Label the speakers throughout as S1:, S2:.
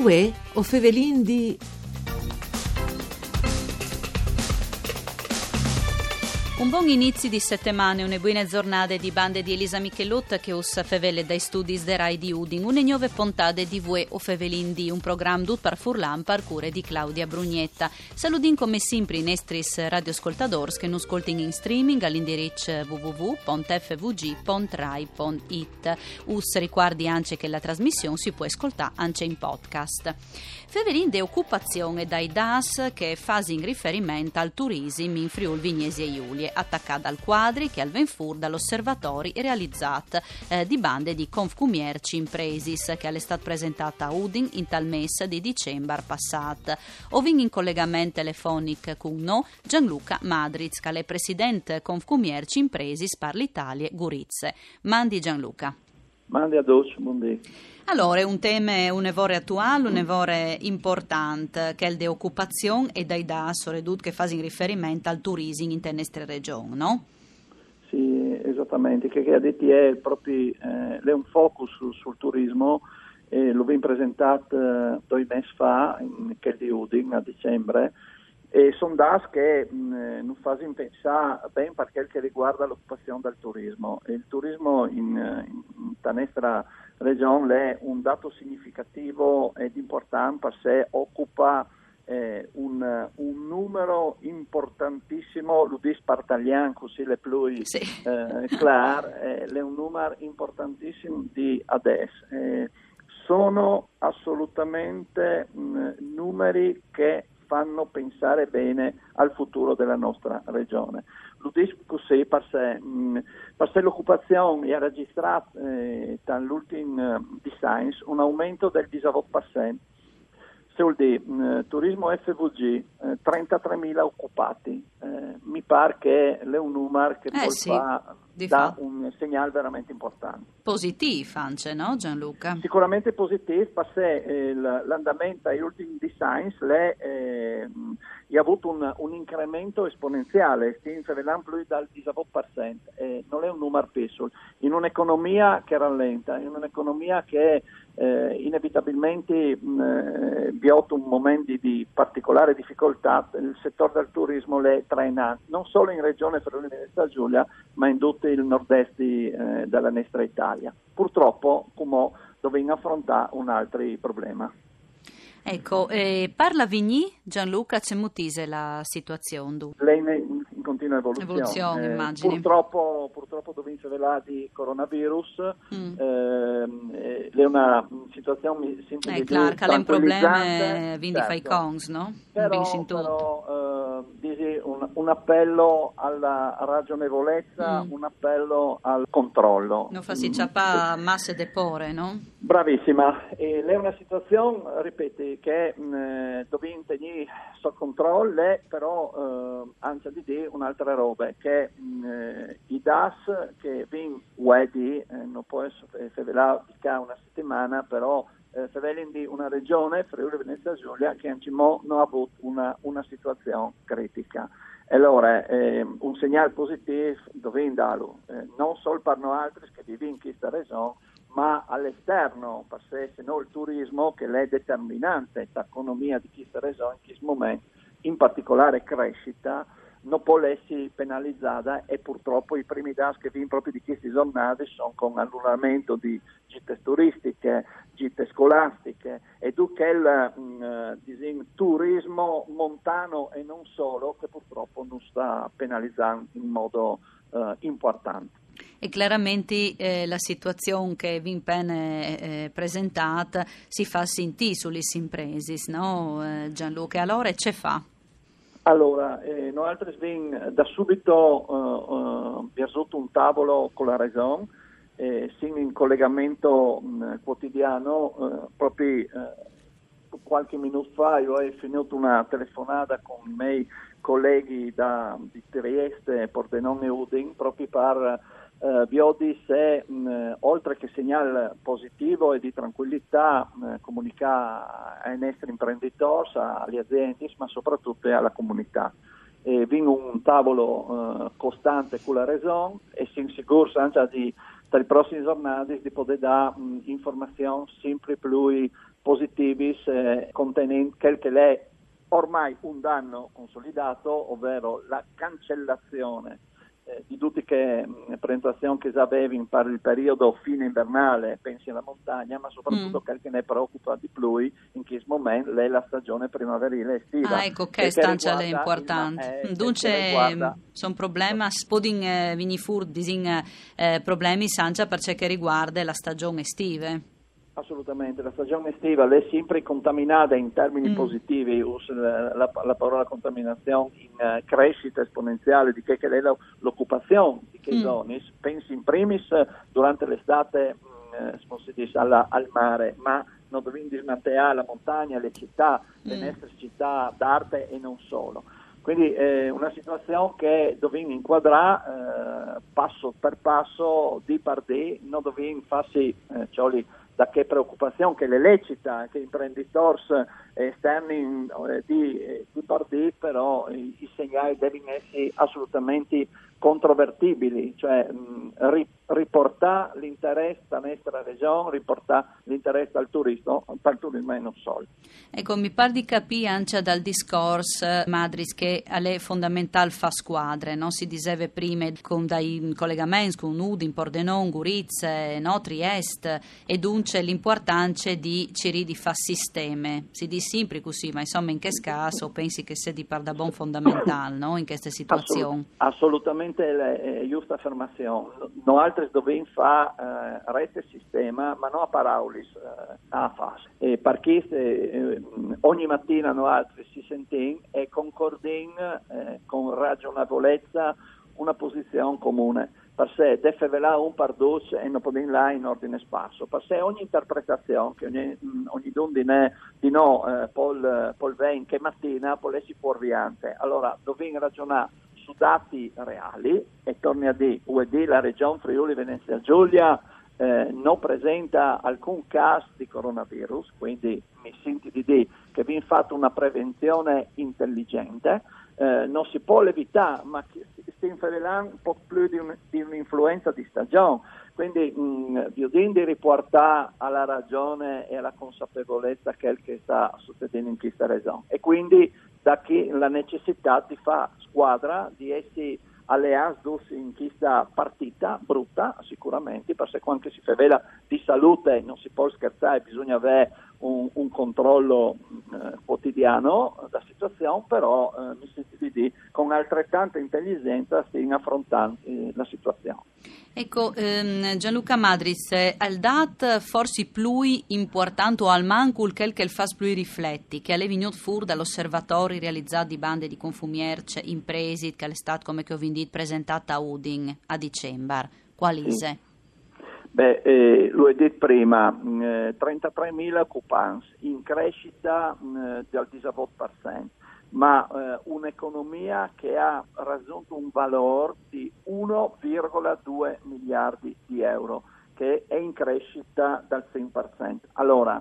S1: Uè, o fevelin di
S2: Un buon inizio di settimana, une buone giornate di bande di Elisa Michelot che us fevele dai studi de Rai di Udin, une nuove puntate di Vue o Fevelin di un programma dut par Furlan par cure di Claudia Brugnetta. Saludin come sempre i nostri radioascoltadores che non ascoltano in streaming all'indirizzo www.fvg.rai.it. Us ricordi anche che la trasmissione si può ascoltare anche in podcast. Fevelin de occupazione dai DAS che fa in riferimento al turismo in Friuli Vignesi e Giulie attaccata al quadri che al Venfur dall'osservatori realizzat eh, di bande di Confcumierci Impresis che è stata presentata a Udin in tal mese di dicembre passato. Ovin in collegamento telefonico con no Gianluca Madriz che è presidente Confcumierci Impresis per l'Italia Gurizze. Mandi Gianluca.
S3: Mandi a dos, buondì.
S2: Allora, è un tema, un evore attuale, un evore importante, che è il di occupazione e dai DAS, che fa in riferimento al turismo in nostra regione, no?
S3: Sì, esattamente, che, che ha detto è proprio eh, è un focus sul, sul turismo, eh, lo abbiamo presentato eh, due mesi fa, in, che di Udin a dicembre, e sono DAS che mh, non fanno pensare ben per quel che riguarda l'occupazione del turismo. Il turismo in, in, in nostra regione è un dato significativo ed importante perché occupa eh, un, un, numero importantissimo, lo dice Spartaglian, così le più sì. eh, clar, eh, è un numero importantissimo di adesso. Eh, sono assolutamente mh, numeri che fanno pensare bene al futuro della nostra regione. Lo dico così perché, perché l'occupazione ha registrato eh, dall'ultimo eh, design un aumento del 19%. Se vuol dire, eh, turismo FVG, eh, 33.000 occupati, eh, mi pare che è un numero che
S2: eh, sì.
S3: fa dà un segnale veramente importante.
S2: Positivo anche, no Gianluca?
S3: Sicuramente positivo perché eh, l'andamento agli ultimi designs eh, ha avuto un, un, incremento esponenziale, stiamo parlando più dal 19%, eh, non è un numero piccolo, in un'economia che rallenta, in un'economia che eh, inevitabilmente mh, eh, un momento di particolare difficoltà, il settore del turismo le traina non solo in regione Friuli Venezia Giulia, ma in tutto il nord-est eh, della nostra Italia. Purtroppo, come dobbiamo affrontare un altro problema.
S2: Ecco, eh, parla Vigny, Gianluca, c'è mutise la situazione?
S3: Lei in, in continua evoluzione.
S2: evoluzione eh, immagini.
S3: Purtroppo, purtroppo dove insevelà di coronavirus, mm. eh, è una situazione sempre
S2: eh, claro, che ha un problema, quindi certo. fai cons, no?
S3: Però, però eh, un, un, appello alla ragionevolezza, mm. un appello al controllo.
S2: Non fa si ciappa masse depore, no?
S3: Bravissima, e lei è una situazione, ripeti, che mh, dobbiamo tenere sotto controllo, però eh, anche di dire un'altra roba, che mh, i DAS che vengono wedi, eh, non può essere rivelare una settimana, però eh, di una regione, Friuli Venezia Giulia, che non ha avuto una, una situazione critica. Allora, eh, un segnale positivo dobbiamo darlo, eh, non solo per noi altri che viviamo in questa regione, ma all'esterno, perché se no il turismo che è determinante l'economia di questa regione in questo momento, in particolare crescita, non può essere penalizzata e purtroppo i primi DAS che vengono proprio di queste giornate sono con annullamento di gite turistiche, gite scolastiche e dunque il mm, turismo montano e non solo che purtroppo non sta penalizzando in modo uh, importante.
S2: E chiaramente eh, la situazione che vi appena eh, presentata si fa sentire sulle imprese, no eh, Gianluca? Allora ce fa?
S3: Allora, eh, noi altri da subito eh, eh, un tavolo con la Regione, eh, in collegamento mh, quotidiano, eh, proprio eh, qualche minuto fa io ho finito una telefonata con i miei colleghi da, di Trieste, Pordenone e Udin, proprio per eh, Biodi se mh, oltre che segnale positivo e di tranquillità mh, comunica ai nostri imprenditori, alle aziende, ma soprattutto alla comunità. E vinco un tavolo eh, costante con la Regione e si insicuro anche di i prossimi giornali di poter dare mh, informazioni sempre più positive eh, contenenti quel che è ormai un danno consolidato, ovvero la cancellazione di tutte le mm, presentazioni che già avevi per il periodo fine invernale, pensi alla montagna, ma soprattutto mm. quel che ne preoccupa di più in questo momento è la stagione primaverile estiva.
S2: Ah, ecco che stancia è importante. Il, eh, Dunque, sono problemi, spodin eh, vini fur, disin eh, problemi sancia per ciò che riguarda la stagione estiva.
S3: Assolutamente, la stagione estiva è sempre contaminata in termini mm. positivi, uso la, la, la, parola contaminazione in uh, crescita esponenziale di che, che è l'occupazione di che mm. zone, pensi in primis durante l'estate mh, mm, dice, alla, al mare, ma non dobbiamo dismantelare la montagna, le città, mm. le nostre città d'arte e non solo. Quindi è eh, una situazione che dobbiamo inquadrare eh, passo per passo, di par di, non dobbiamo farsi eh, cioli da che preoccupazione che le lecita che imprenditori esterni eh, di, eh, di partiti, però i, segnali devono essere assolutamente controvertibili, cioè mh, riportare l'interesse alla nostra regione, riportare l'interesse al turismo, al turismo e non solo.
S2: Ecco, mi pare di capire anche dal discorso, Madris, che è fondamentale fare squadre, no? si diceva prima con dai collegamenti con Udin, Pordenon, Gurizze, no? Trieste, e dunque l'importanza di Ciri di fare sisteme. Si dice sempre così, ma insomma in che caso pensi che sia di par da buon fondamentale no? in queste situazioni?
S3: Assolutamente è giusta affermazione. Noi altri dobbiamo fare eh, rete sistema, ma non a paraulis, eh, a fase. E perché eh, ogni mattina noi altri si sentiamo e concordiamo eh, con ragionevolezza una posizione comune. Per sé deve velare un par dos e non possiamo là in ordine sparso. Per sé ogni interpretazione che ogni, ogni dondine di no, eh, Paul, Paul Vein, che mattina può essere fuorviante. Allora dobbiamo ragionare su dati reali e torni a dire, UED, la regione Friuli Venezia Giulia eh, non presenta alcun caso di coronavirus, quindi mi senti di dire che vi fatto una prevenzione intelligente, eh, non si può evitare, ma si inferirà un po' più di, un, di un'influenza di stagione. Quindi mh, di riportare alla ragione e alla consapevolezza quel che sta succedendo in questa regione. E quindi da qui la necessità di fare squadra, di essere alleati in questa partita brutta sicuramente, perché quando si fa vela di salute non si può scherzare, bisogna avere un, un controllo eh, quotidiano della situazione, però eh, mi sento di dire con altrettanta intelligenza si affrontando eh, la situazione.
S2: Ecco, ehm, Gianluca Madris, al dat forse più importante o al mancul quel che il fas più rifletti, che alle vignot fur dall'osservatorio realizzato di bande di confumierce impresi che è stata, come che ho vinto, presentata a Udin a dicembre. Qualise? Sì.
S3: Beh, eh, lo hai detto prima, eh, 33.000 occupanti, in crescita eh, del 18%, ma eh, un'economia che ha raggiunto un valore di 1,2 miliardi di euro, che è in crescita dal 100%. Allora,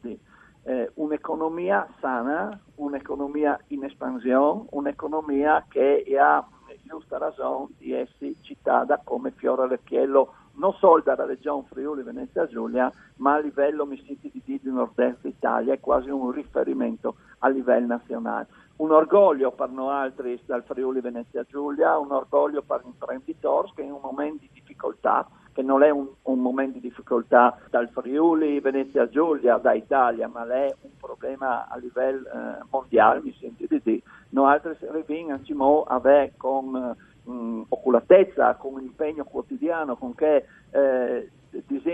S3: dire, eh, un'economia sana, un'economia in espansione, un'economia che ha giusta ragione di essere citata come fiore all'occhiello non solo dalla regione Friuli Venezia Giulia, ma a livello, mi senti di dire, di nord-est Italia, è quasi un riferimento a livello nazionale. Un orgoglio per noi altri dal Friuli Venezia Giulia, un orgoglio per gli imprenditori che in un momento di difficoltà, che non è un, un momento di difficoltà dal Friuli Venezia Giulia, da Italia, ma è un problema a livello eh, mondiale, mi sento di dire, noi altri arriviamo a avere con mh, oculatezza, con un impegno quotidiano, con che eh,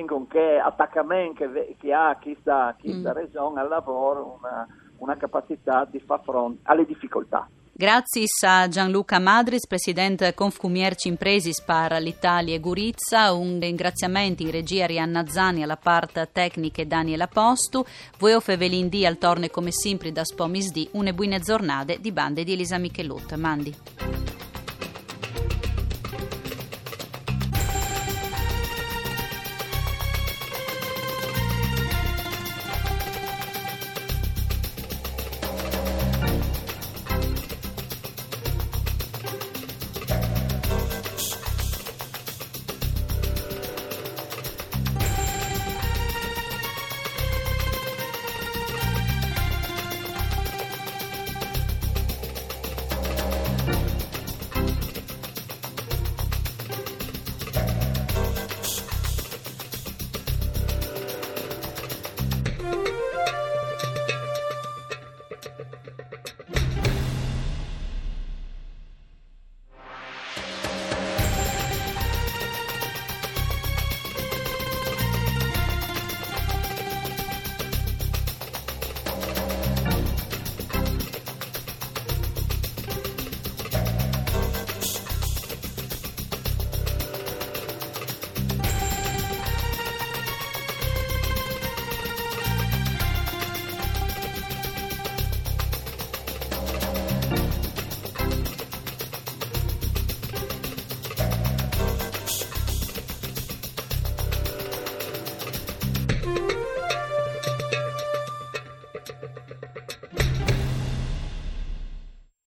S3: con che attaccamento che, che ha questa, questa mm. regione al lavoro, una, una capacità di far fronte alle difficoltà.
S2: Grazie a Gianluca Madris, presidente Confcumierci Impresis par l'Italia e Gurizza. Un ringraziamento in regia Rianna Zani alla parte tecnica Daniela Postu. Voi Fevelin D al torne come sempre da Spomis D. Une buone giornate di bande di Elisa Michelut. Mandi.